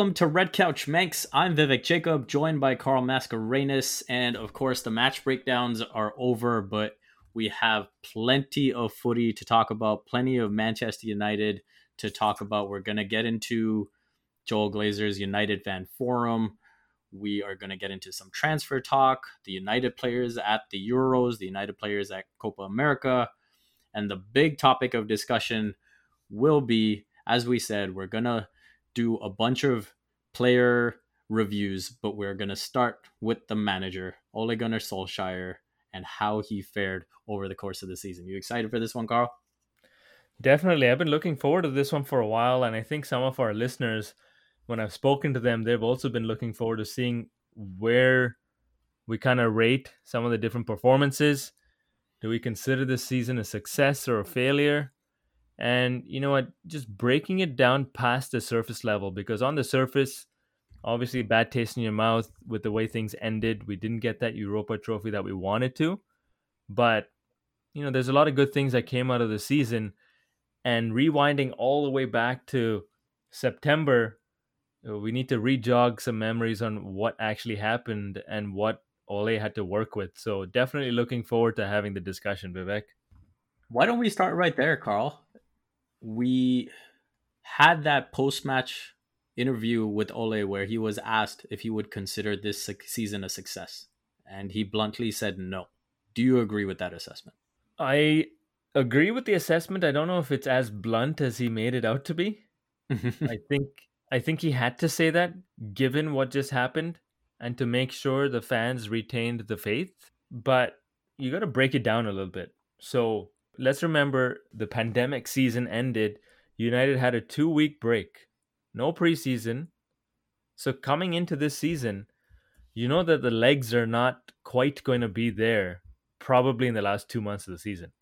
welcome to Red Couch Manx. I'm Vivek Jacob, joined by Carl Mascarenas, and of course, the match breakdowns are over, but we have plenty of footy to talk about, plenty of Manchester United to talk about. We're going to get into Joel Glazer's United Fan Forum. We are going to get into some transfer talk, the United players at the Euros, the United players at Copa America. And the big topic of discussion will be, as we said, we're going to do a bunch of player reviews, but we're going to start with the manager, Ole Gunnar Solskjaer, and how he fared over the course of the season. You excited for this one, Carl? Definitely. I've been looking forward to this one for a while, and I think some of our listeners, when I've spoken to them, they've also been looking forward to seeing where we kind of rate some of the different performances. Do we consider this season a success or a failure? And you know what? Just breaking it down past the surface level, because on the surface, obviously bad taste in your mouth with the way things ended. We didn't get that Europa trophy that we wanted to. But, you know, there's a lot of good things that came out of the season. And rewinding all the way back to September, uh, we need to rejog some memories on what actually happened and what Ole had to work with. So definitely looking forward to having the discussion, Vivek. Why don't we start right there, Carl? We had that post match interview with Ole where he was asked if he would consider this season a success. And he bluntly said no. Do you agree with that assessment? I agree with the assessment. I don't know if it's as blunt as he made it out to be. I think I think he had to say that given what just happened and to make sure the fans retained the faith. But you got to break it down a little bit. So, let's remember the pandemic season ended. United had a 2-week break no preseason. So coming into this season, you know that the legs are not quite going to be there probably in the last two months of the season.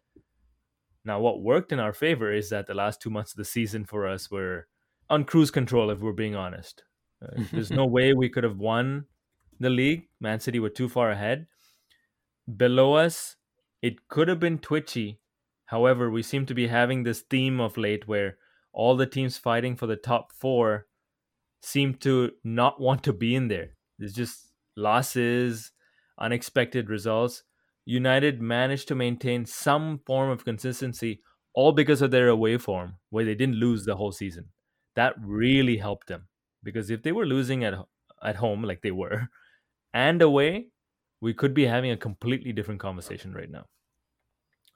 Now, what worked in our favor is that the last two months of the season for us were on cruise control, if we're being honest. Uh, there's no way we could have won the league. Man City were too far ahead. Below us, it could have been twitchy. However, we seem to be having this theme of late where all the teams fighting for the top four seem to not want to be in there. There's just losses, unexpected results. United managed to maintain some form of consistency, all because of their away form, where they didn't lose the whole season. That really helped them because if they were losing at at home like they were, and away, we could be having a completely different conversation right now.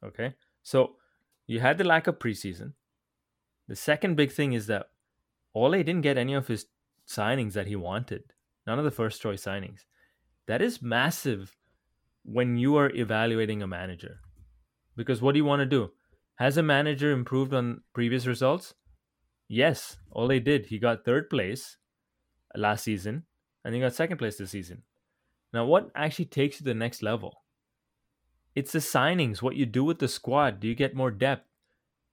Okay, so you had the lack of preseason. The second big thing is that Ole didn't get any of his signings that he wanted. None of the first choice signings. That is massive when you are evaluating a manager. Because what do you want to do? Has a manager improved on previous results? Yes, Ole did. He got third place last season and he got second place this season. Now, what actually takes you to the next level? It's the signings, what you do with the squad. Do you get more depth?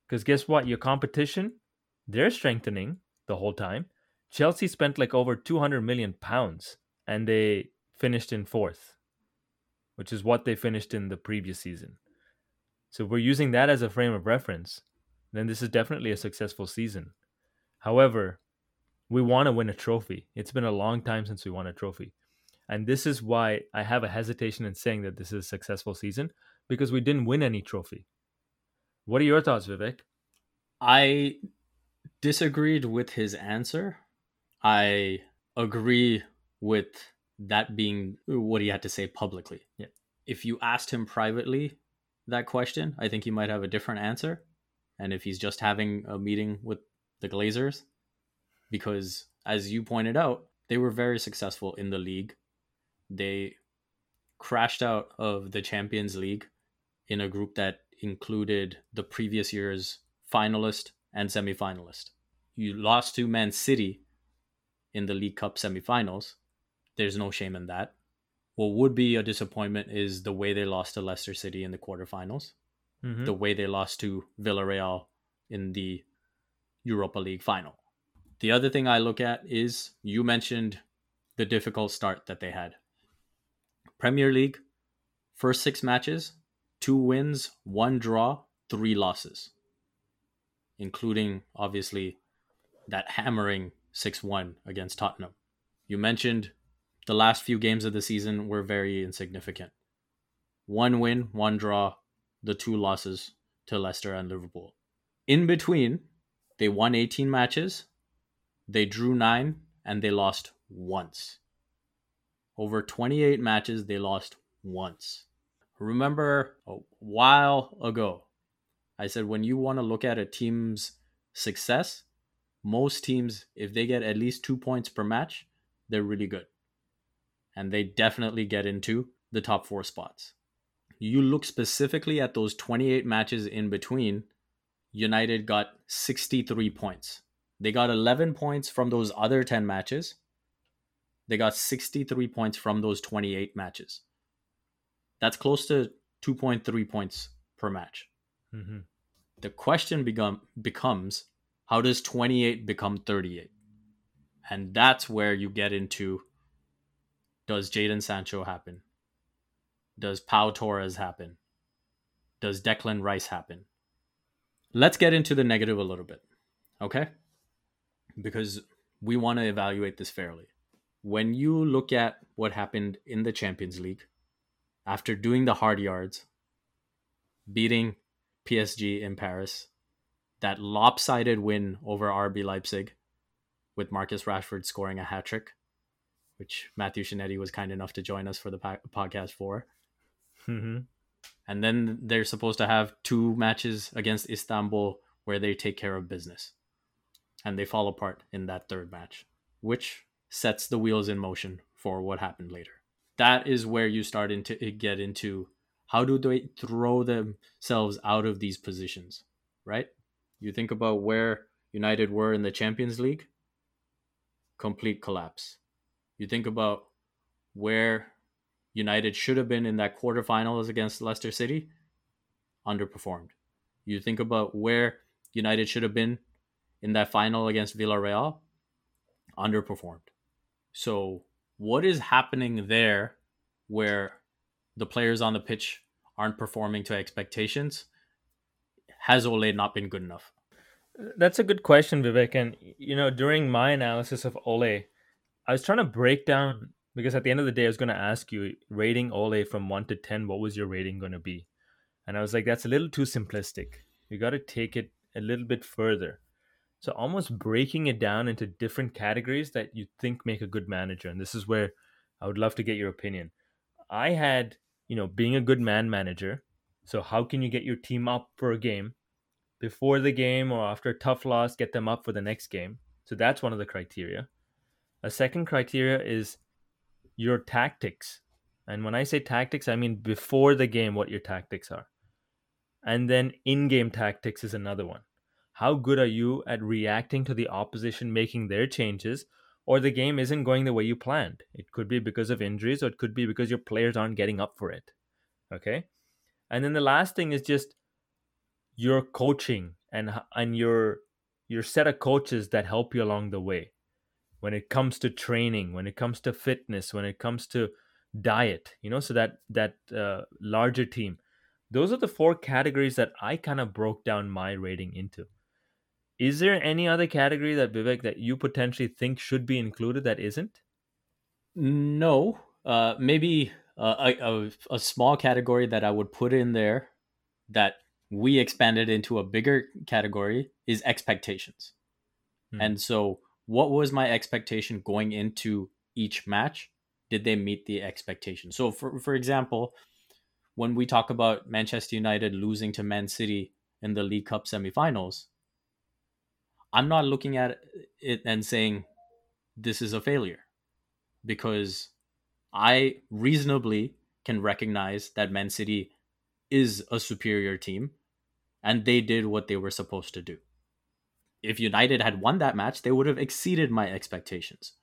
Because guess what? Your competition, they're strengthening the whole time. Chelsea spent like over 200 million pounds and they finished in fourth, which is what they finished in the previous season. So if we're using that as a frame of reference, then this is definitely a successful season. However, we want to win a trophy. It's been a long time since we won a trophy. And this is why I have a hesitation in saying that this is a successful season because we didn't win any trophy. What are your thoughts, Vivek? I disagreed with his answer. I agree with that being what he had to say publicly. Yeah. If you asked him privately that question, I think he might have a different answer. And if he's just having a meeting with the Glazers, because as you pointed out, they were very successful in the league. They crashed out of the Champions League in a group that included the previous year's finalist and semifinalist. You lost to Man City in the League Cup semifinals. There's no shame in that. What would be a disappointment is the way they lost to Leicester City in the quarterfinals, mm-hmm. the way they lost to Villarreal in the Europa League final. The other thing I look at is you mentioned the difficult start that they had. Premier League, first six matches, two wins, one draw, three losses, including obviously that hammering 6 1 against Tottenham. You mentioned the last few games of the season were very insignificant. One win, one draw, the two losses to Leicester and Liverpool. In between, they won 18 matches, they drew nine, and they lost once. Over 28 matches, they lost once. Remember a while ago, I said when you want to look at a team's success, most teams, if they get at least two points per match, they're really good. And they definitely get into the top four spots. You look specifically at those 28 matches in between, United got 63 points. They got 11 points from those other 10 matches. They got 63 points from those 28 matches. That's close to 2.3 points per match. Mm-hmm. The question become, becomes how does 28 become 38? And that's where you get into does Jadon Sancho happen? Does Pau Torres happen? Does Declan Rice happen? Let's get into the negative a little bit, okay? Because we want to evaluate this fairly. When you look at what happened in the Champions League, after doing the hard yards, beating PSG in Paris, that lopsided win over RB Leipzig with Marcus Rashford scoring a hat trick, which Matthew Shinetti was kind enough to join us for the po- podcast for. Mm-hmm. And then they're supposed to have two matches against Istanbul where they take care of business. And they fall apart in that third match, which sets the wheels in motion for what happened later. That is where you start into eh, get into how do they throw themselves out of these positions, right? You think about where United were in the Champions League, complete collapse. You think about where United should have been in that quarterfinals against Leicester City, underperformed. You think about where United should have been in that final against Villarreal, underperformed. So, what is happening there where the players on the pitch aren't performing to expectations? has Ole not been good enough? That's a good question, Vivek. And you know, during my analysis of Ole, I was trying to break down because at the end of the day, I was going to ask you rating Ole from one to ten. What was your rating going to be? And I was like, that's a little too simplistic. You got to take it a little bit further. So almost breaking it down into different categories that you think make a good manager. And this is where I would love to get your opinion. I had, you know, being a good man manager, so, how can you get your team up for a game before the game or after a tough loss, get them up for the next game? So, that's one of the criteria. A second criteria is your tactics. And when I say tactics, I mean before the game, what your tactics are. And then in game tactics is another one. How good are you at reacting to the opposition making their changes, or the game isn't going the way you planned? It could be because of injuries, or it could be because your players aren't getting up for it. Okay. And then the last thing is just your coaching and and your your set of coaches that help you along the way. When it comes to training, when it comes to fitness, when it comes to diet, you know, so that that uh, larger team. Those are the four categories that I kind of broke down my rating into. Is there any other category that Vivek that you potentially think should be included that isn't? No, uh, maybe uh, a, a small category that I would put in there that we expanded into a bigger category is expectations. Hmm. And so, what was my expectation going into each match? Did they meet the expectation? So, for, for example, when we talk about Manchester United losing to Man City in the League Cup semifinals, I'm not looking at it and saying this is a failure because I reasonably can recognize that Man City is a superior team and they did what they were supposed to do. If United had won that match, they would have exceeded my expectations.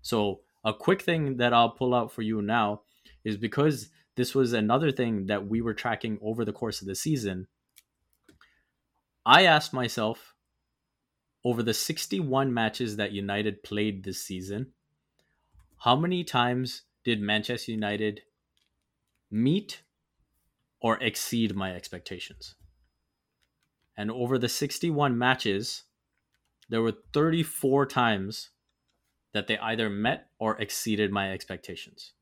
So, a quick thing that I'll pull out for you now is because this was another thing that we were tracking over the course of the season. I asked myself over the 61 matches that United played this season, how many times did Manchester United meet or exceed my expectations? And over the 61 matches, there were 34 times that they either met or exceeded my expectations.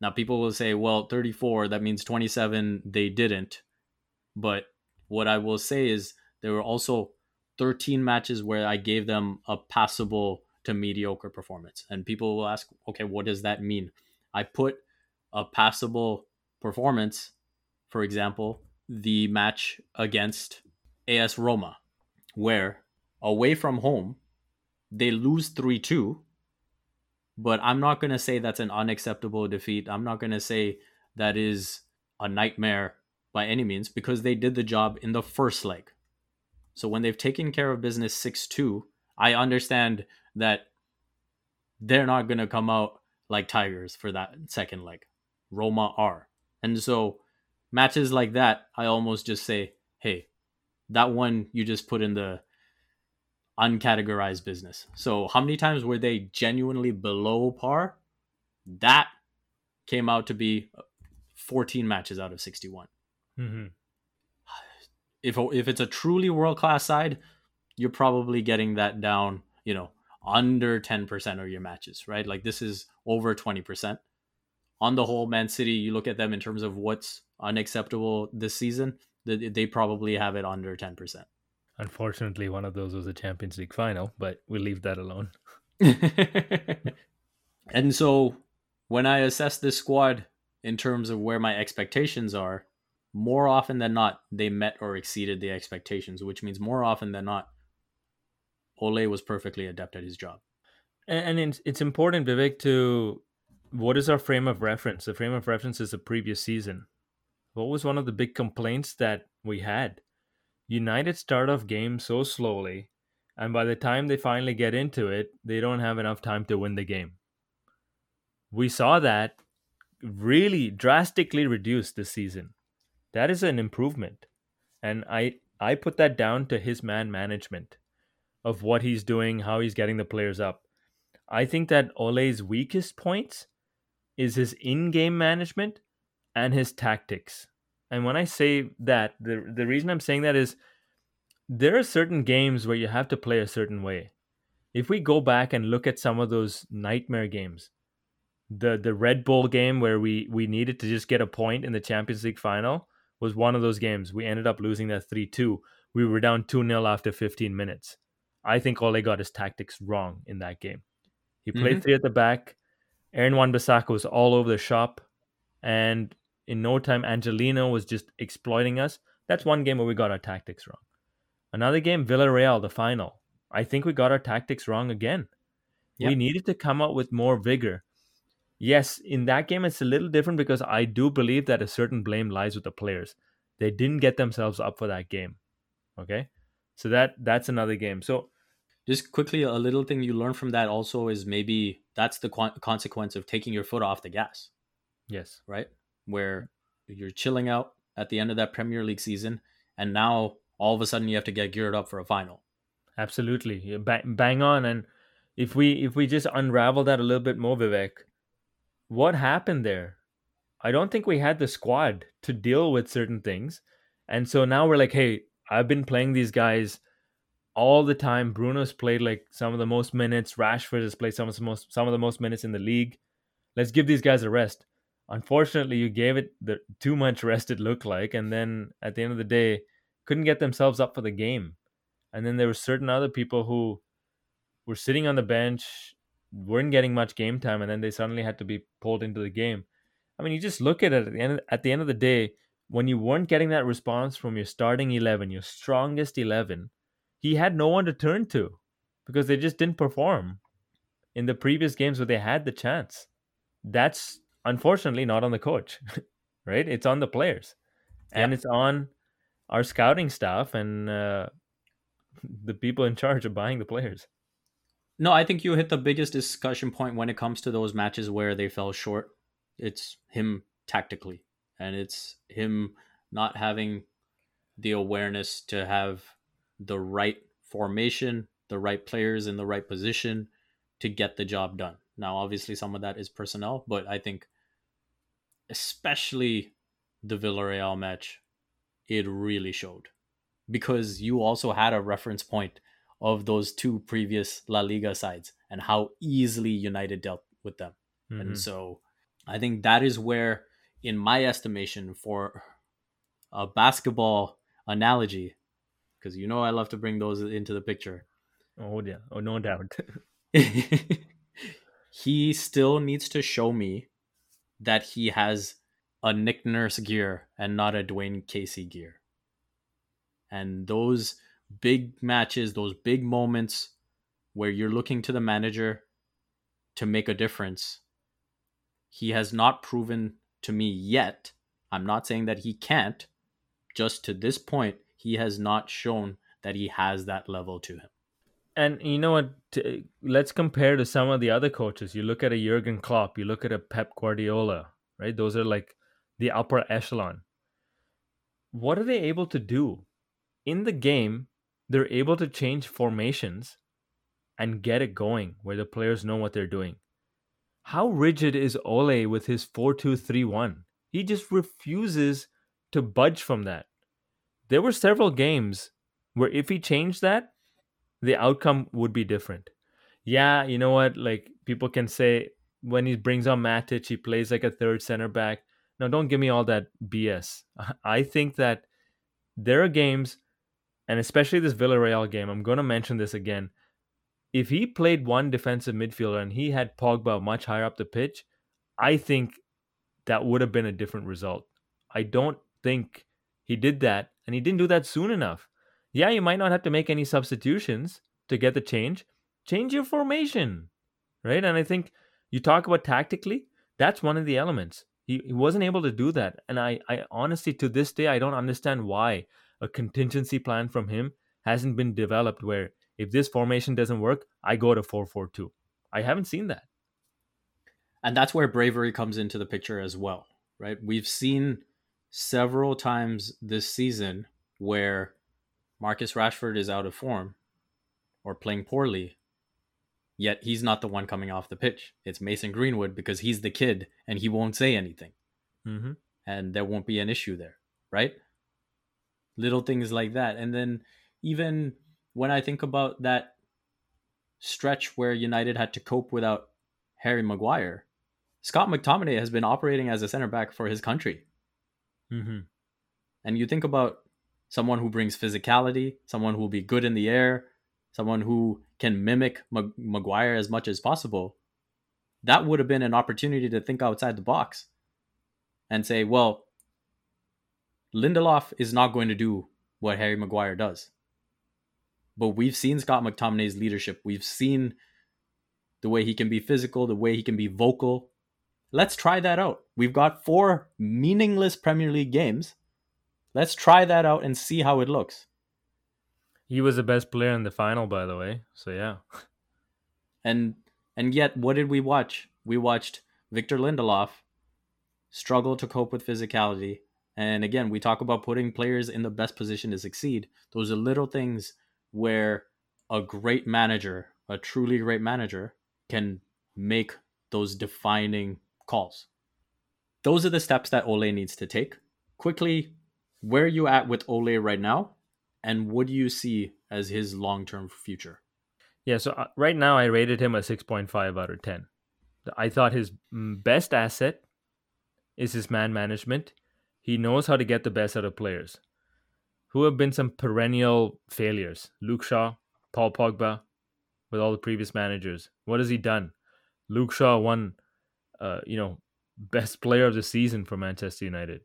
Now, people will say, well, 34, that means 27, they didn't. But what I will say is there were also 13 matches where I gave them a passable to mediocre performance. And people will ask, okay, what does that mean? I put a passable performance, for example, the match against AS Roma, where away from home, they lose 3 2. But I'm not going to say that's an unacceptable defeat. I'm not going to say that is a nightmare by any means because they did the job in the first leg. So when they've taken care of business 6 2, I understand that they're not going to come out like Tigers for that second leg. Roma are. And so matches like that, I almost just say, hey, that one you just put in the uncategorized business. So how many times were they genuinely below par? That came out to be 14 matches out of 61. Mm-hmm. If if it's a truly world class side, you're probably getting that down, you know, under 10% of your matches, right? Like this is over 20%. On the whole, Man City, you look at them in terms of what's unacceptable this season, they probably have it under 10%. Unfortunately, one of those was a Champions League final, but we'll leave that alone. and so when I assess this squad in terms of where my expectations are, more often than not, they met or exceeded the expectations, which means more often than not, Ole was perfectly adept at his job. And, it's important, Vivek, to what is our frame of reference? The frame of reference is the previous season. What was one of the big complaints that we had? United start off games so slowly, and by the time they finally get into it, they don't have enough time to win the game. We saw that really drastically reduced this season. That is an improvement. And I I put that down to his man management of what he's doing, how he's getting the players up. I think that Ole's weakest points is his in-game management and his tactics. And when I say that, the the reason I'm saying that is there are certain games where you have to play a certain way. If we go back and look at some of those nightmare games, the the Red Bull game where we we needed to just get a point in the Champions League final was one of those games. We ended up losing that 3-2. We were down 2-0 after 15 minutes. I think Ole got his tactics wrong in that game. He played mm-hmm. three at the back. Aaron Wan-Bissaka was all over the shop. And in no time, Angelino was just exploiting us. That's one game where we got our tactics wrong. Another game, Villarreal, the final. I think we got our tactics wrong again. Yep. We needed to come out with more vigor. Yes, in that game, it's a little different because I do believe that a certain blame lies with the players. They didn't get themselves up for that game. Okay. So that that's another game. So just quickly, a little thing you learn from that also is maybe that's the qu- consequence of taking your foot off the gas. Yes. Right? Where you're chilling out at the end of that Premier League season, and now all of a sudden you have to get geared up for a final. Absolutely. Bang, bang on. And if we if we just unravel that a little bit more, Vivek, what happened there? I don't think we had the squad to deal with certain things. And so now we're like, hey, I've been playing these guys all the time. Bruno's played like some of the most minutes. Rashford has played some of the most some of the most minutes in the league. Let's give these guys a rest. Unfortunately, you gave it the too much rest. It looked like, and then at the end of the day, couldn't get themselves up for the game. And then there were certain other people who were sitting on the bench, weren't getting much game time, and then they suddenly had to be pulled into the game. I mean, you just look at it at the end. At the end of the day, when you weren't getting that response from your starting eleven, your strongest eleven, he had no one to turn to because they just didn't perform in the previous games where they had the chance. That's unfortunately not on the coach, right? It's on the players, yeah. and it's on our scouting staff and uh, the people in charge of buying the players. No, I think you hit the biggest discussion point when it comes to those matches where they fell short. It's him tactically, and it's him not having the awareness to have the right formation, the right players in the right position to get the job done. Now, obviously, some of that is personnel, but I think especially the Villarreal match, it really showed because you also had a reference point of those two previous La Liga sides, and how easily United dealt with them. Mhm. And so I think that is where, in my estimation, for a basketball analogy, because you know I love to bring those into the picture, Oh yeah, oh no doubt. he still needs to show me that he has a Nick Nurse gear and not a Dwayne Casey gear. And those big matches, those big moments where you're looking to the manager to make a difference, he has not proven to me yet. I'm not saying that he can't. Just to this point, he has not shown that he has that level to him. and you know what? Let's compare to some of the other coaches. You look at a Jurgen Klopp, you look at a Pep Guardiola, right? Those are like the upper echelon. What are they able to do in the game? They're able to change formations and get it going where the players know what they're doing. How rigid is Ole with his 4 2 3 1? He just refuses to budge from that. There were several games where if he changed that, the outcome would be different. Yeah, you know what? Like people can say when he brings on Matic, he plays like a third center back. No, don't give me all that BS. I think that there are games, and especially this Villarreal game, I'm going to mention this again. If he played one defensive midfielder and he had Pogba much higher up the pitch, I think that would have been a different result. I don't think he did that, and he didn't do that soon enough. Yeah, you might not have to make any substitutions to get the change. Change your formation, right? And I think you talk about tactically, that's one of the elements. He, he wasn't able to do that. And I, I honestly, to this day, I don't understand why a contingency plan from him hasn't been developed where if this formation doesn't work, I go to 4 4 2. I haven't seen that. And that's where bravery comes into the picture as well, right? We've seen several times this season where Marcus Rashford is out of form or playing poorly, yet he's not the one coming off the pitch. It's Mason Greenwood because he's the kid and he won't say anything. Mm-hmm. And there won't be an issue there, right? Little things like that. And then even when I think about that stretch where United had to cope without Harry Maguire, Scott McTominay has been operating as a center back for his country. Mm-hmm. And you think about someone who brings physicality, someone who will be good in the air, someone who can mimic Mag- Maguire as much as possible. That would have been an opportunity to think outside the box and say, well, Lindelof is not going to do what Harry Maguire does. But we've seen Scott McTominay's leadership. We've seen the way he can be physical, the way he can be vocal. Let's try that out. We've got four meaningless Premier League games. Let's try that out and see how it looks. He was the best player in the final, by the way. So yeah. And and yet, what did we watch? We watched Victor Lindelof struggle to cope with physicality. And again, we talk about putting players in the best position to succeed. Those are little things where a great manager, a truly great manager, can make those defining calls. Those are the steps that Ole needs to take. Quickly, where are you at with Ole right now? And what do you see as his long term future? Yeah, so uh, right now I rated him a 6.5 out of 10. I thought his mm, best asset is his man management. He knows how to get the best out of players. Who have been some perennial failures? Luke Shaw, Paul Pogba, with all the previous managers. What has he done? Luke Shaw won, uh, you know, best player of the season for Manchester United.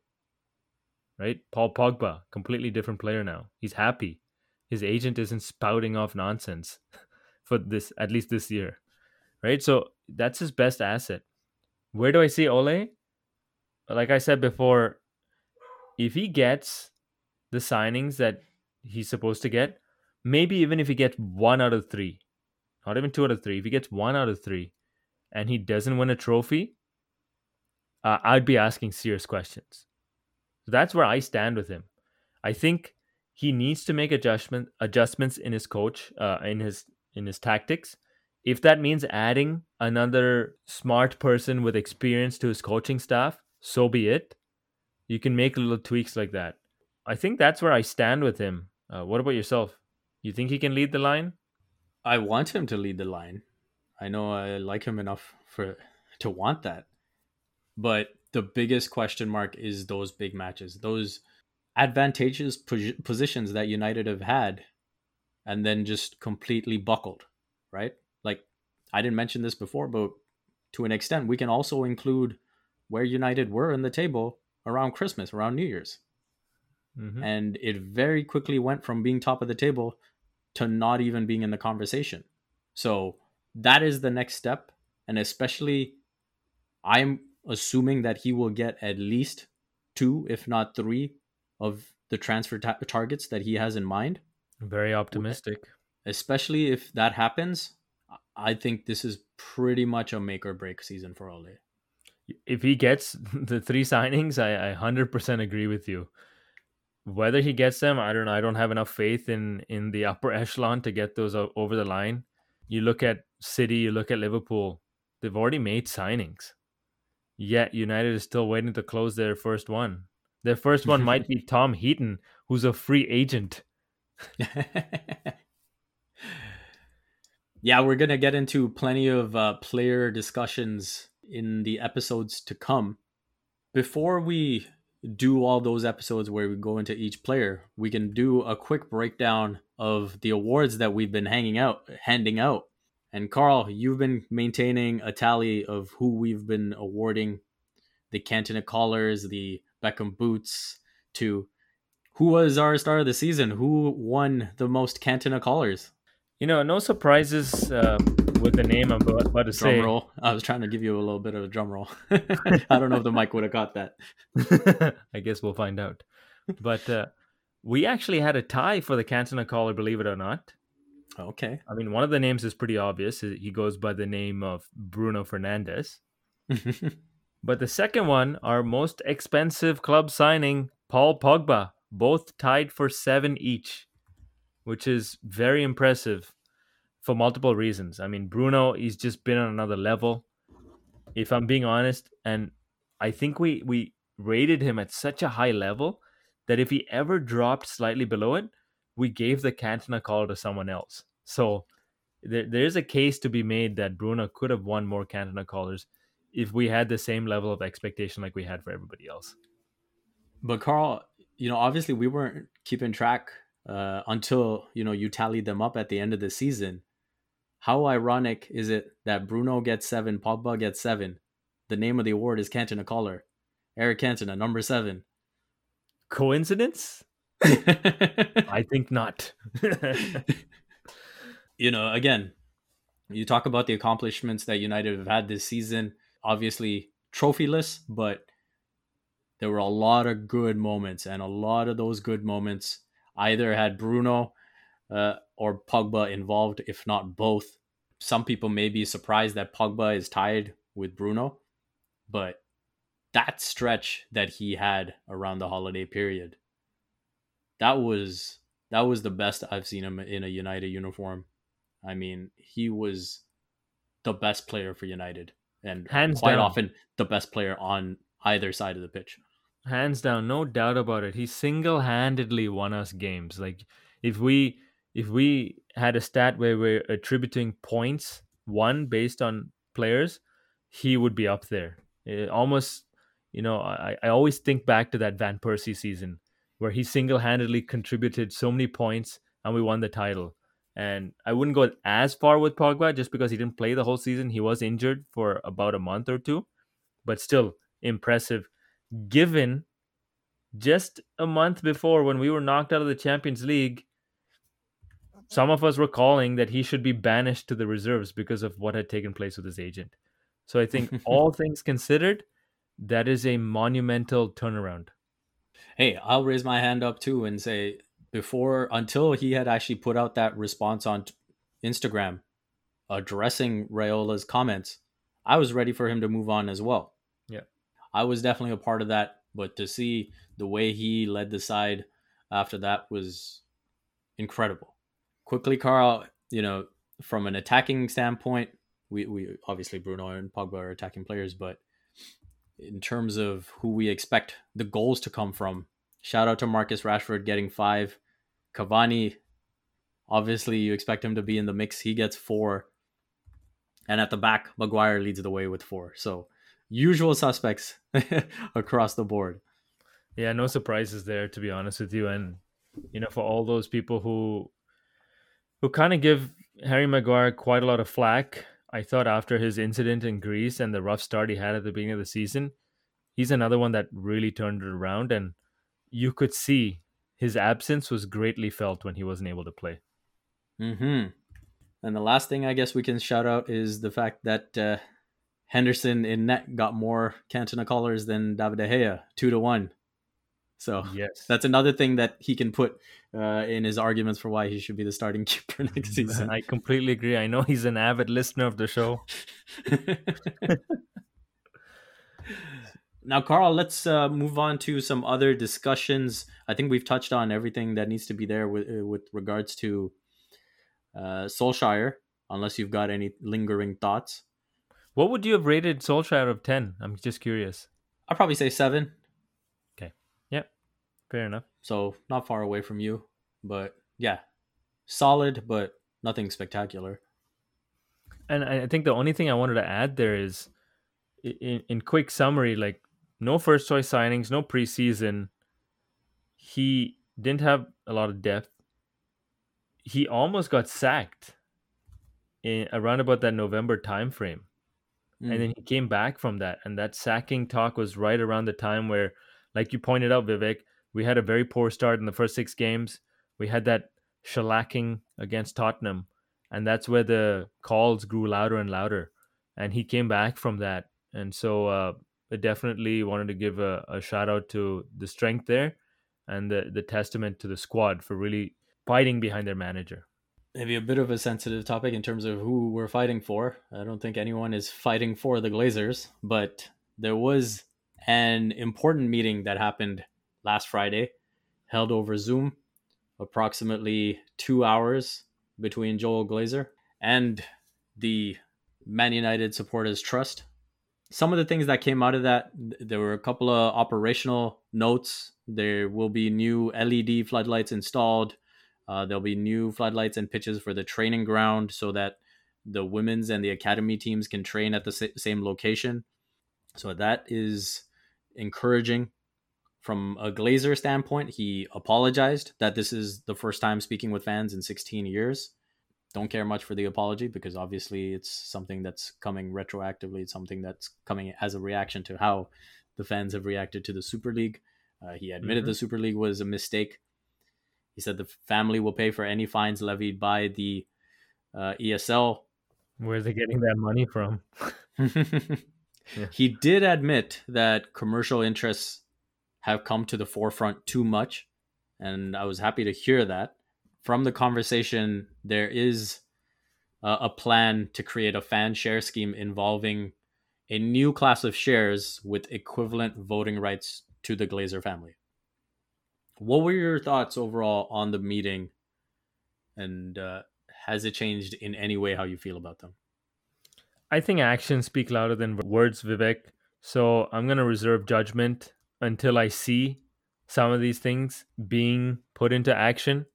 Right? Paul Pogba, completely different player now. He's happy. His agent isn't spouting off nonsense for this, at least this year. Right? So that's his best asset. Where do I see Ole? Like I said before, if he gets the signings that he's supposed to get, maybe even if he gets one out of three, not even two out of three, if he gets one out of three and he doesn't win a trophy, uh, I'd be asking serious questions. So that's where I stand with him. I think he needs to make adjustment adjustments in his coach, uh, in his in his tactics. If that means adding another smart person with experience to his coaching staff, so be it. You can make little tweaks like that. I think that's where I stand with him. Uh, what about yourself? You think he can lead the line? I want him to lead the line. I know I like him enough for to want that. But the biggest question mark is those big matches, those advantageous positions that United have had and then just completely buckled, right? Like I didn't mention this before, but to an extent, we can also include where United were in the table around Christmas, around New Year's. Mm-hmm. And it very quickly went from being top of the table to not even being in the conversation. So that is the next step. And especially, I'm assuming that he will get at least two, if not three, of the transfer ta- targets that he has in mind. Very optimistic. Especially if that happens, I think this is pretty much a make or break season for Ole. If he gets the three signings, I, I 100% agree with you. Whether he gets them, I don't know. I don't have enough faith in in the upper echelon to get those over the line. You look at City, you look at Liverpool, they've already made signings. Yet United is still waiting to close their first one. Their first one might be Tom Heaton, who's a free agent. yeah, we're going to get into plenty of uh, player discussions in the episodes to come. Before we do all those episodes where we go into each player, we can do a quick breakdown of the awards that we've been hanging out, handing out. And Carl, you've been maintaining a tally of who we've been awarding the Cantona collars, the Beckham boots, to who was our star of the season? Who won the most Cantona collars? You know, no surprises uh, with the name I'm about to drum say. Roll. I was trying to give you a little bit of a drum roll. I don't know if the mic would have got that. I guess we'll find out. But uh, we actually had a tie for the Cantona collar, believe it or not. Okay. I mean, one of the names is pretty obvious. He goes by the name of Bruno Fernandes. but the second one, our most expensive club signing, Paul Pogba, both tied for seven each, which is very impressive for multiple reasons. I mean, Bruno, he's just been on another level. If I'm being honest, and I think we we rated him at such a high level that if he ever dropped slightly below it, we gave the Cantona call to someone else. So there, there is a case to be made that Bruno could have won more Cantona collars if we had the same level of expectation like we had for everybody else. But Carl, you know, obviously we weren't keeping track uh, until you know you tally them up at the end of the season. How ironic is it that Bruno gets seven, Pogba gets seven? The name of the award is Cantona Collar. Eric Cantona, number seven. Coincidence? I think not. you know, again, you talk about the accomplishments that United have had this season. Obviously, trophyless, but there were a lot of good moments, and a lot of those good moments either had Bruno uh, or Pogba involved, if not both. Some people may be surprised that Pogba is tied with Bruno, but that stretch that he had around the holiday period, that was that was the best I've seen him in a United uniform. I mean, he was the best player for United, and Hands quite down. often the best player on either side of the pitch hands down no doubt about it. He single-handedly won us games. Like if we if we had a stat where we're attributing points one based on players he would be up there. It almost you know I, I always think back to that van persie season where he single-handedly contributed so many points and we won the title. And i wouldn't go as far with pogba just because he didn't play the whole season. He was injured for about a month or two but still impressive given just a month before when we were knocked out of the Champions League, some of us were calling that he should be banished to the reserves because of what had taken place with his agent. So I think all things considered, that is a monumental turnaround. Hey, I'll raise my hand up too and say before until he had actually put out that response on Instagram addressing Raiola's comments, I was ready for him to move on as well. I was definitely a part of that, but to see the way he led the side after that was incredible. Quickly, Carl, you know, from an attacking standpoint, we, we obviously Bruno and Pogba are attacking players, but in terms of who we expect the goals to come from, shout out to Marcus Rashford getting five. Cavani, obviously you expect him to be in the mix. He gets four. And at the back, Maguire leads the way with four. So usual suspects across the board. Yeah, no surprises there, to be honest with you. And you know, for all those people who who kind of give Harry Maguire quite a lot of flack, I thought after his incident in Greece and the rough start he had at the beginning of the season, he's another one that really turned it around. And you could see his absence was greatly felt when he wasn't able to play. Hmm. And the last thing I guess we can shout out is the fact that uh, Henderson in net got more Cantona collars than David De Gea, two to one. So yes, that's another thing that he can put uh, in his arguments for why he should be the starting keeper next season. I completely agree. I know he's an avid listener of the show. now, Carl, let's uh, move on to some other discussions. I think we've touched on everything that needs to be there with uh, with regards to uh, Solskjaer. Unless you've got any lingering thoughts. What would you have rated Solskjaer out of ten? I'm just curious. I'd probably say seven. Okay. Yep. Fair enough. So not far away from you, but yeah, solid, but nothing spectacular. And I think the only thing I wanted to add there is, in, in quick summary, like no first choice signings, no preseason. He didn't have a lot of depth. He almost got sacked in around about that November time frame. Mm. And then he came back from that. And that sacking talk was right around the time where, like you pointed out, Vivek, we had a very poor start in the first six games. We had that shellacking against Tottenham, and that's where the calls grew louder and louder. And he came back from that, and so uh, I definitely wanted to give a, a shout out to the strength there, and the the testament to the squad for really fighting behind their manager. Maybe a bit of a sensitive topic in terms of who we're fighting for. I don't think anyone is fighting for the Glazers, but there was an important meeting that happened last Friday, held over Zoom, approximately two hours between Joel Glazer and the Man United Supporters Trust. Some of the things that came out of that, there were a couple of operational notes. There will be new LED floodlights installed. Uh, there'll be new floodlights and pitches for the training ground so that the women's and the academy teams can train at the same location. So that is encouraging. From a Glazer standpoint, he apologized that this is the first time speaking with fans in 16 years. Don't care much for the apology because obviously it's something that's coming retroactively. It's something that's coming as a reaction to how the fans have reacted to the Super League. Uh, he admitted mm-hmm. the Super League was a mistake. He said the family will pay for any fines levied by the uh, ESL. Where's they getting that money from? yeah. He did admit that commercial interests have come to the forefront too much. And I was happy to hear that. From the conversation, there is a, a plan to create a fan share scheme involving a new class of shares with equivalent voting rights to the Glazer family. What were your thoughts overall on the meeting? And uh, has it changed in any way how you feel about them? I think actions speak louder than words, Vivek. So I'm going to reserve judgment until I see some of these things being put into action.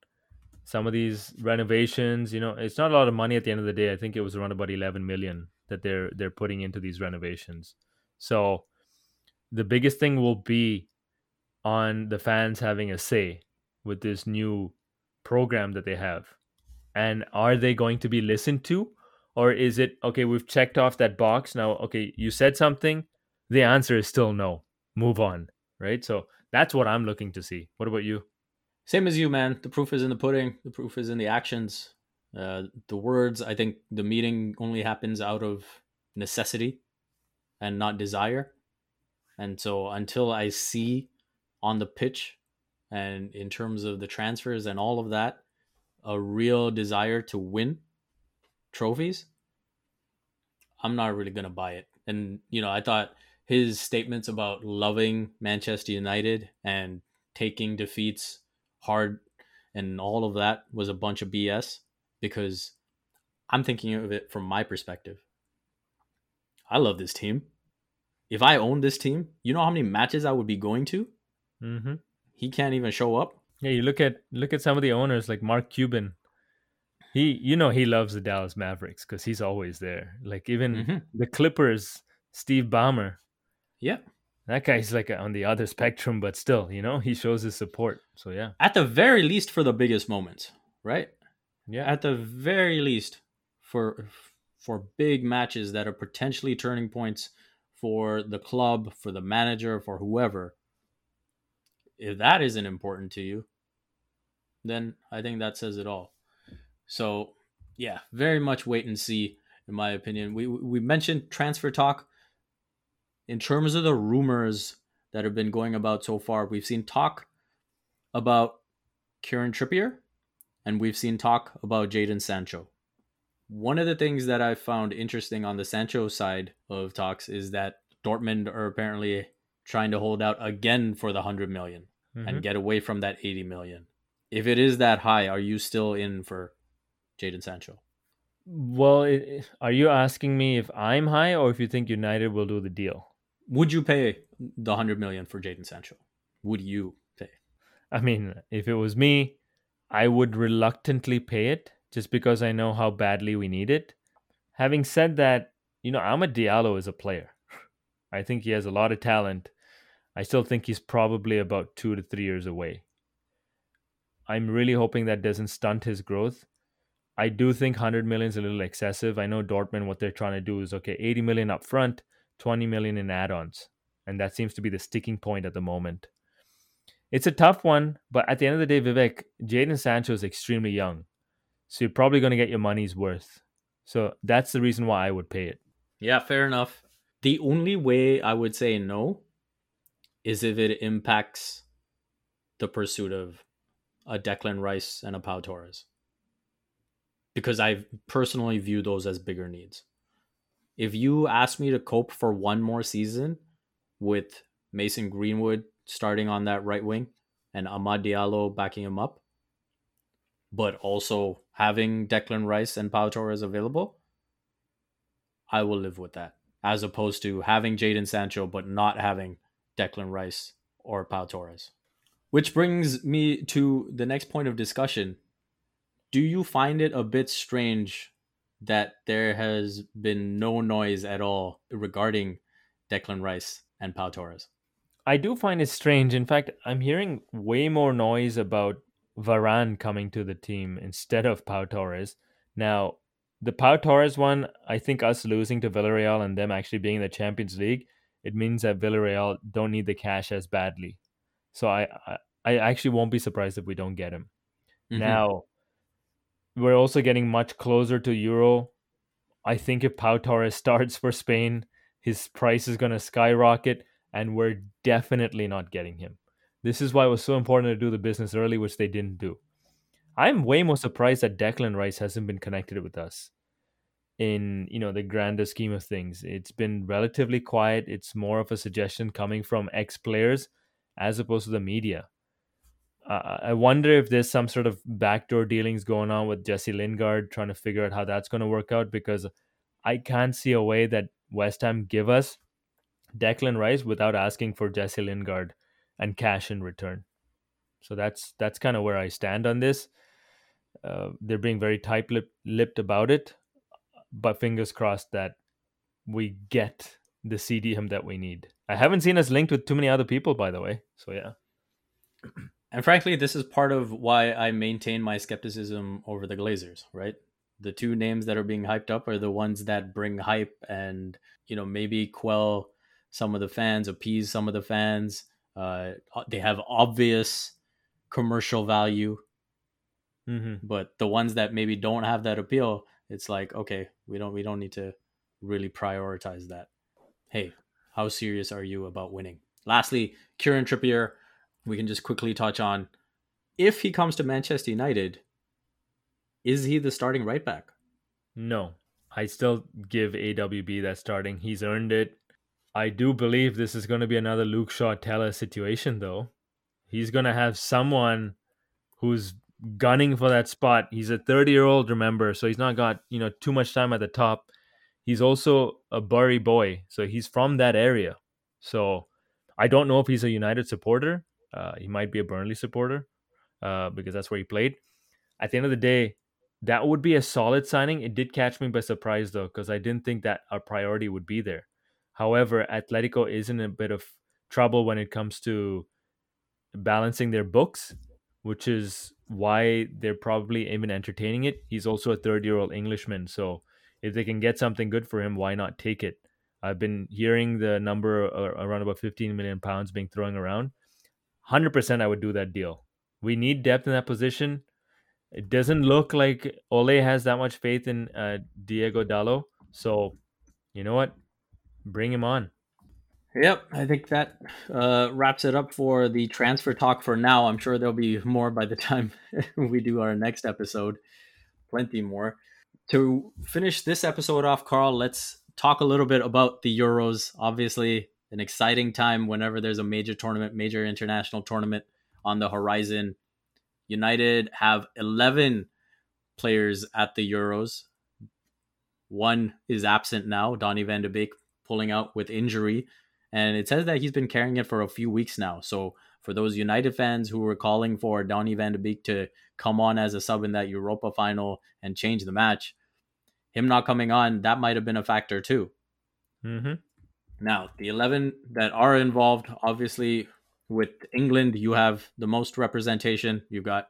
Some of these renovations, you know, it's not a lot of money at the end of the day. I think it was around about 11 million that they're they're putting into these renovations. So the biggest thing will be on the fans having a say with this new program that they have. And are they going to be listened to or is it okay, we've checked off that box now, okay, you said something, the answer is still no move on, right? So that's what I'm looking to see. What about you? Same as you, man. The proof is in the pudding. The proof is in the actions. Uh, the words. I think the meeting only happens out of necessity and not desire. And so until I see on the pitch and in terms of the transfers and all of that, a real desire to win trophies, I'm not really going to buy it. And, you know, I thought his statements about loving Manchester United and taking defeats hard and all of that was a bunch of BS because I'm thinking of it from my perspective. I love this team. If I owned this team, you know how many matches I would be going to? Mm-hmm. He can't even show up. Yeah, you look at look at some of the owners like Mark Cuban. He, you know, he loves the Dallas Mavericks because he's always there. Like even Mm-hmm. the Clippers, Steve Ballmer, Yeah. that guy's like on the other spectrum, but still, you know, he shows his support. So yeah, At the very least, for the biggest moments, right? yeah, At the very least, for for big matches that are potentially turning points for the club, for the manager, for whoever. If that isn't important to you, then I think that says it all. So, yeah, very much wait and see, in my opinion. We we mentioned transfer talk. In terms of the rumors that have been going about so far, we've seen talk about Kieran Trippier, and we've seen talk about Jadon Sancho. One of the things that I found interesting on the Sancho side of talks is that Dortmund are apparently trying to hold out again for the 100 million Mhm. and get away from that 80 million. If it is that high, are you still in for Jadon Sancho? Well, it, are you asking me if I'm high or if you think United will do the deal? Would you pay the 100 million for Jadon Sancho? Would you pay? I mean, if it was me, I would reluctantly pay it just because I know how badly we need it. Having said that, you know, Amad Diallo is a player. I think he has a lot of talent. I still think he's probably about two to three years away. I'm really hoping that doesn't stunt his growth. I do think 100 million is a little excessive. I know Dortmund, what they're trying to do is okay, 80 million up front, 20 million in add ons. And that seems to be the sticking point at the moment. It's a tough one, but at the end of the day, Vivek, Jadon Sancho is extremely young. So you're probably going to get your money's worth. So that's the reason why I would pay it. Yeah, fair enough. The only way I would say no is if it impacts the pursuit of a Declan Rice and a Pau Torres. Because I personally view those as bigger needs. If you ask me to cope for one more season with Mason Greenwood starting on that right wing and Amad Diallo backing him up, but also having Declan Rice and Pau Torres available, I will live with that. As opposed to having Jadon Sancho but not having Declan Rice or Pau Torres. Which brings me to the next point of discussion. Do you find it a bit strange that there has been no noise at all regarding Declan Rice and Pau Torres? I do find it strange. In fact, I'm hearing way more noise about Varane coming to the team instead of Pau Torres. Now, the Pau Torres one, I think us losing to Villarreal and them actually being in the Champions League, it means that Villarreal don't need the cash as badly. So I, I, I actually won't be surprised if we don't get him. Mhm. Now, we're also getting much closer to Euro. I think if Pau Torres starts for Spain, his price is going to skyrocket, and we're definitely not getting him. This is why it was so important to do the business early, which they didn't do. I'm way more surprised that Declan Rice hasn't been connected with us in you know the grander scheme of things. It's been relatively quiet. It's more of a suggestion coming from ex players as opposed to the media. Uh, I wonder if there's some sort of backdoor dealings going on with Jesse Lingard, trying to figure out how that's going to work out. Because I can't see a way that West Ham give us Declan Rice without asking for Jesse Lingard and cash in return. So that's that's kind of where I stand on this. Uh, they're being very tight-lipped about it, but fingers crossed that we get the CDM that we need. I haven't seen us linked with too many other people, by the way. So yeah. And frankly, this is part of why I maintain my skepticism over the Glazers, right? The two names that are being hyped up are the ones that bring hype and, you know, maybe quell some of the fans, appease some of the fans. Uh, they have obvious commercial value, Mm-hmm. but the ones that maybe don't have that appeal, it's like, okay, we don't we don't need to really prioritize that. Hey, how serious are you about winning? Lastly, Kieran Trippier, we can just quickly touch on if he comes to Manchester United, is he the starting right back? No, I still give AWB that starting. He's earned it. I do believe this is going to be another Luke Shaw Telles situation, though. He's going to have someone who's gunning for that spot. He's a 30 year old, remember, so he's not got you know too much time at the top. He's also a Bury boy, so he's from that area. So I don't know if he's a United supporter. Uh, he might be a Burnley supporter uh, because that's where he played. At the end of the day, that would be a solid signing. It did catch me by surprise though, because I didn't think that our priority would be there. However, Atletico is in a bit of trouble when it comes to balancing their books, which is why they're probably even entertaining it. He's also a third year old Englishman. So if they can get something good for him, why not take it? I've been hearing the number around about 15 million pounds being thrown around. 100% I would do that deal. We need depth in that position. It doesn't look like Ole has that much faith in uh, Diogo Dalot. So, you know what? Bring him on. Yep, I think that uh, wraps it up for the transfer talk for now. I'm sure there'll be more by the time we do our next episode. Plenty more. To finish this episode off, Carl, let's talk a little bit about the Euros. Obviously, an exciting time whenever there's a major tournament, major international tournament on the horizon. United have 11 players at the Euros. One is absent now, Donny van de Beek pulling out with injury. And it says that he's been carrying it for a few weeks now. So for those United fans who were calling for Donny van de Beek to come on as a sub in that Europa final and change the match, him not coming on, that might have been a factor too. Mm-hmm. Now, the 11 that are involved, obviously, with England, you have the most representation. You've got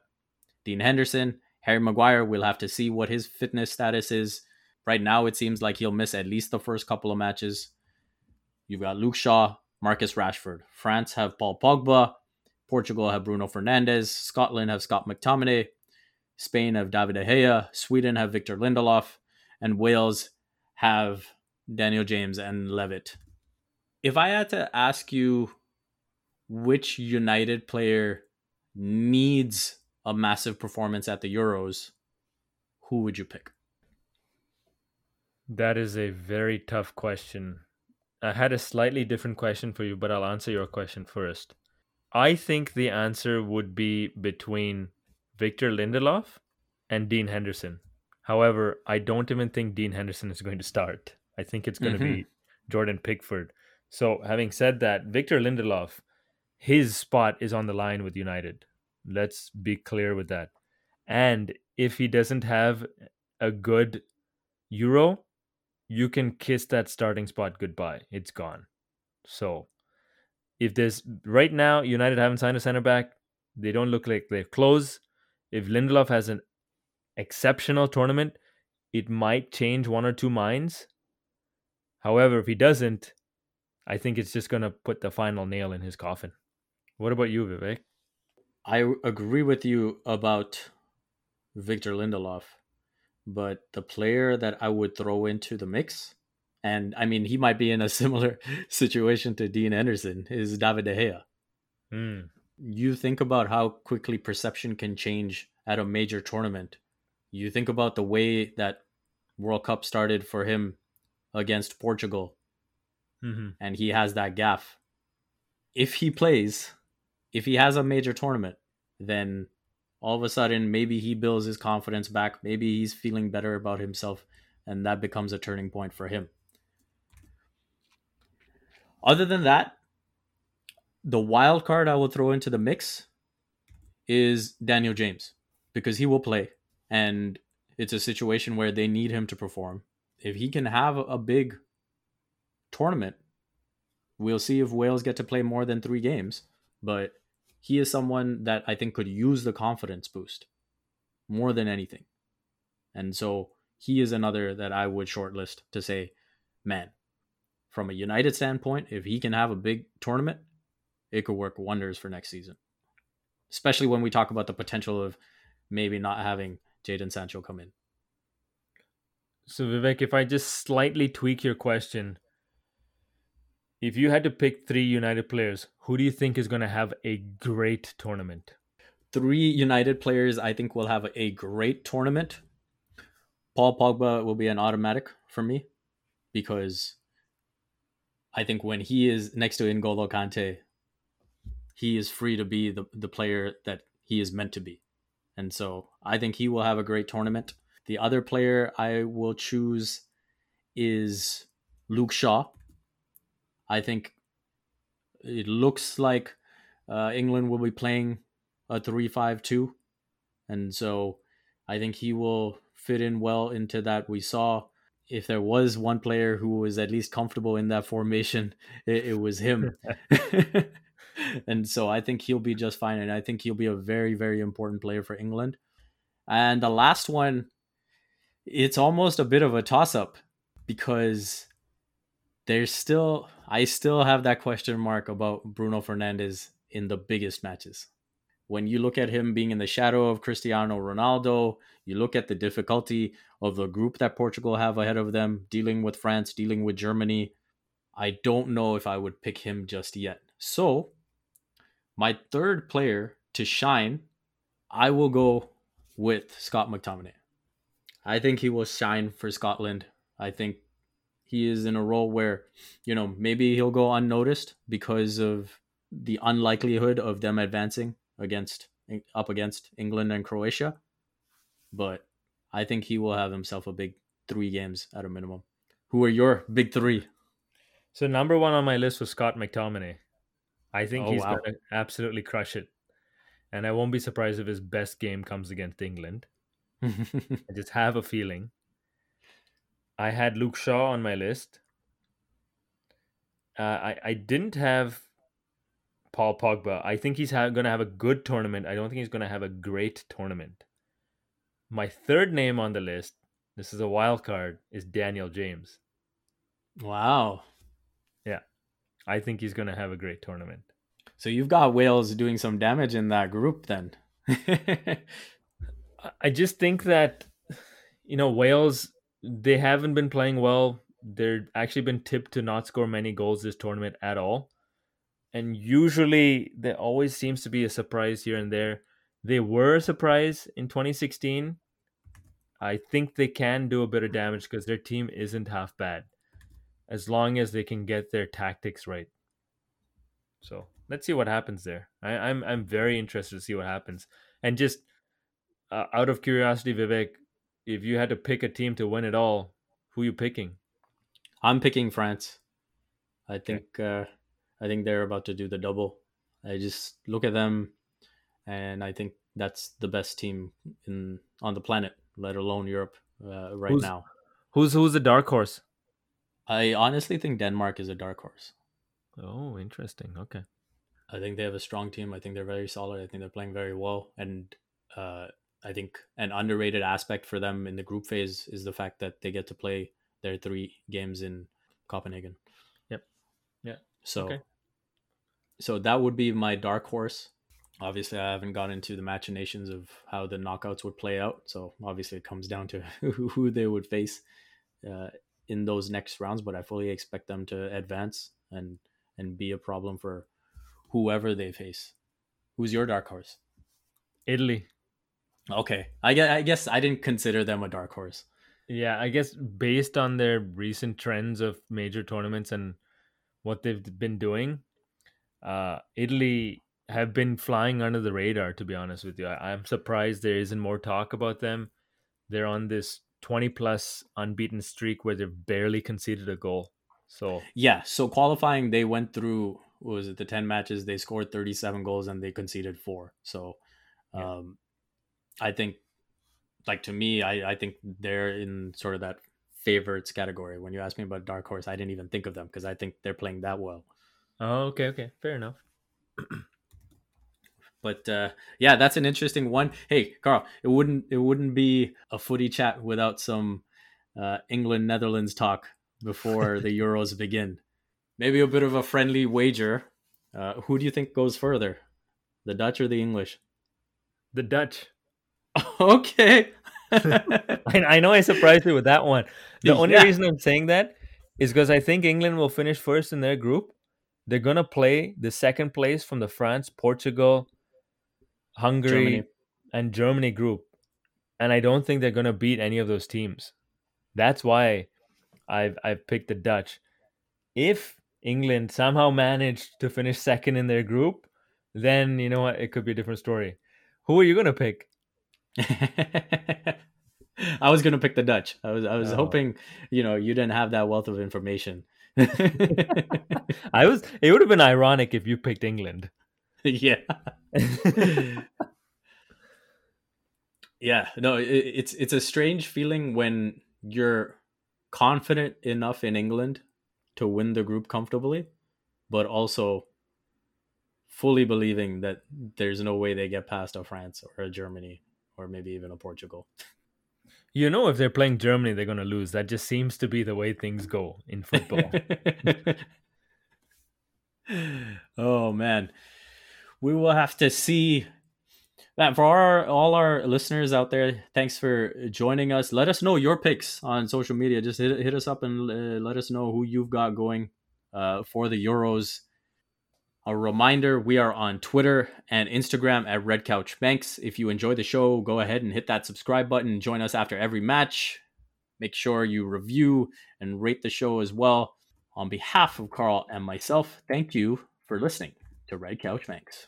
Dean Henderson, Harry Maguire. We'll have to see what his fitness status is. Right now, it seems like he'll miss at least the first couple of matches. You've got Luke Shaw, Marcus Rashford. France have Paul Pogba. Portugal have Bruno Fernandes. Scotland have Scott McTominay. Spain have David De Gea. Sweden have Victor Lindelof. And Wales have Daniel James and Levitt. If I had to ask you which United player needs a massive performance at the Euros, who would you pick? That is a very tough question. I had a slightly different question for you, but I'll answer your question first. I think the answer would be between Victor Lindelof and Dean Henderson. However, I don't even think Dean Henderson is going to start. I think it's going mm-hmm. to be Jordan Pickford. So, having said that, Victor Lindelof his spot is on the line with United. Let's be clear with that. And if he doesn't have a good Euro, you can kiss that starting spot goodbye. It's gone. So, if there's right now, United haven't signed a center back, they don't look like they're close. If Lindelof has an exceptional tournament, it might change one or two minds. However, if he doesn't, I think it's just going to put the final nail in his coffin. What about you, Vivek? I agree with you about Victor Lindelof, but the player that I would throw into the mix, and I mean, he might be in a similar situation to Dean Henderson, is David De Gea. Mm. You think about how quickly perception can change at a major tournament. You think about the way that World Cup started for him against Portugal, mm-hmm. and he has that gaff. If he plays, if he has a major tournament, then all of a sudden maybe he builds his confidence back. Maybe he's feeling better about himself, and that becomes a turning point for him. Other than that, the wild card I will throw into the mix is Daniel James because he will play, and it's a situation where they need him to perform. If he can have a big tournament, we'll see if Wales get to play more than three games. But he is someone that I think could use the confidence boost more than anything. And so he is another that I would shortlist to say, man, from a United standpoint, if he can have a big tournament, it could work wonders for next season. Especially when we talk about the potential of maybe not having Jadon Sancho come in. So Vivek, if I just slightly tweak your question, if you had to pick three United players, who do you think is going to have a great tournament? Three United players I think will have a great tournament. Paul Pogba will be an automatic for me because I think when he is next to N'Golo Kante, he is free to be the, the player that he is meant to be. And so I think he will have a great tournament. The other player I will choose is Luke Shaw I think it looks like uh, England will be playing a three-five-two, and so I think he will fit in well into that. We saw if there was one player who was at least comfortable in that formation, it, it was him. and so I think he'll be just fine. And I think he'll be a very, very important player for England. And the last one, it's almost a bit of a toss up because there's still, I still have that question mark about Bruno Fernandes in the biggest matches. When you look at him being in the shadow of Cristiano Ronaldo, you look at the difficulty of the group that Portugal have ahead of them, dealing with France, dealing with Germany. I don't know if I would pick him just yet. So, my third player to shine, I will go with Scott McTominay. I think he will shine for Scotland. I think he is in a role where, you know, maybe he'll go unnoticed because of the unlikelihood of them advancing against up against England and Croatia. But I think he will have himself a big three games at a minimum. Who are your big three? So number one on my list was Scott McTominay. I think oh, he's wow. going to absolutely crush it. And I won't be surprised if his best game comes against England. I just have a feeling. I had Luke Shaw on my list. Uh, I, I didn't have Paul Pogba. I think he's ha- going to have a good tournament. I don't think he's going to have a great tournament. My third name on the list, this is a wild card, is Daniel James. Wow. Yeah. I think he's going to have a great tournament. So you've got Wales doing some damage in that group then. I just think that you know Wales they haven't been playing well. They're actually been tipped to not score many goals this tournament at all. And usually there always seems to be a surprise here and there. They were a surprise in 2016. I think they can do a bit of damage because their team isn't half bad as long as they can get their tactics right. So let's see what happens there. I, am I'm, I'm very interested to see what happens. And just uh, out of curiosity, Vivek, if you had to pick a team to win it all, who are you picking? I'm picking France. I think okay. uh, I think they're about to do the double. I just look at them, and I think that's the best team in on the planet, let alone Europe, uh, right who's, now. Who's who's the dark horse? I honestly think Denmark is a dark horse. Oh, interesting. Okay. I think they have a strong team. I think they're very solid. I think they're playing very well. And uh, I think an underrated aspect for them in the group phase is the fact that they get to play their three games in Copenhagen. Yep. Yeah. So, okay. so that would be my dark horse. Obviously, I haven't gone into the machinations of how the knockouts would play out. So obviously, it comes down to who they would face uh, in those next rounds, but I fully expect them to advance and and be a problem for whoever they face. Who's your dark horse? Italy. Okay, I guess I guess I didn't consider them a dark horse. Yeah, I guess based on their recent trends of major tournaments and what they've been doing, uh, Italy have been flying under the radar. To be honest with you, I, I'm surprised there isn't more talk about them. They're on this 20 plus unbeaten streak where they've barely conceded a goal. So yeah, so qualifying they went through was it the 10 matches they scored 37 goals and they conceded 4. So um I think like to me I I think they're in sort of that favorites category. When you ask me about dark horse, I didn't even think of them because I think they're playing that well. Oh, okay, okay. Fair enough. But uh, yeah, that's an interesting one. Hey, Carl, it wouldn't it wouldn't be a footy chat without some uh, England Netherlands talk before the Euros begin. Maybe a bit of a friendly wager. Uh, who do you think goes further, the Dutch or the English? The Dutch. okay. I, know I surprised you with that one. The only yeah. reason I'm saying that is because I think England will finish first in their group. They're gonna play the second place from the France, Portugal, Hungary, Germany. and Germany group. And I don't think they're going to beat any of those teams. That's why I've I've picked the Dutch. If England somehow managed to finish second in their group, then you know what, it could be a different story. Who are you going to pick? I was going to pick the Dutch. I was I was oh. hoping, you know, you didn't have that wealth of information. I was it would have been ironic if you picked England. yeah. Yeah, no, it, it's it's a strange feeling when you're confident enough in England to win the group comfortably, but also fully believing that there's no way they get past a France or a Germany or maybe even a Portugal. You know, if they're playing Germany, they're going to lose. That just seems to be the way things go in football. oh man, we will have to see. Man, for our, all our listeners out there, thanks for joining us. Let us know your picks on social media. Just hit, hit us up and uh, let us know who you've got going uh, for the Euros. A reminder we are on Twitter and Instagram at Red Couch Banks. If you enjoy the show, go ahead and hit that subscribe button. Join us after every match. Make sure you review and rate the show as well. On behalf of Carl and myself, thank you for listening to Red Couch Banks.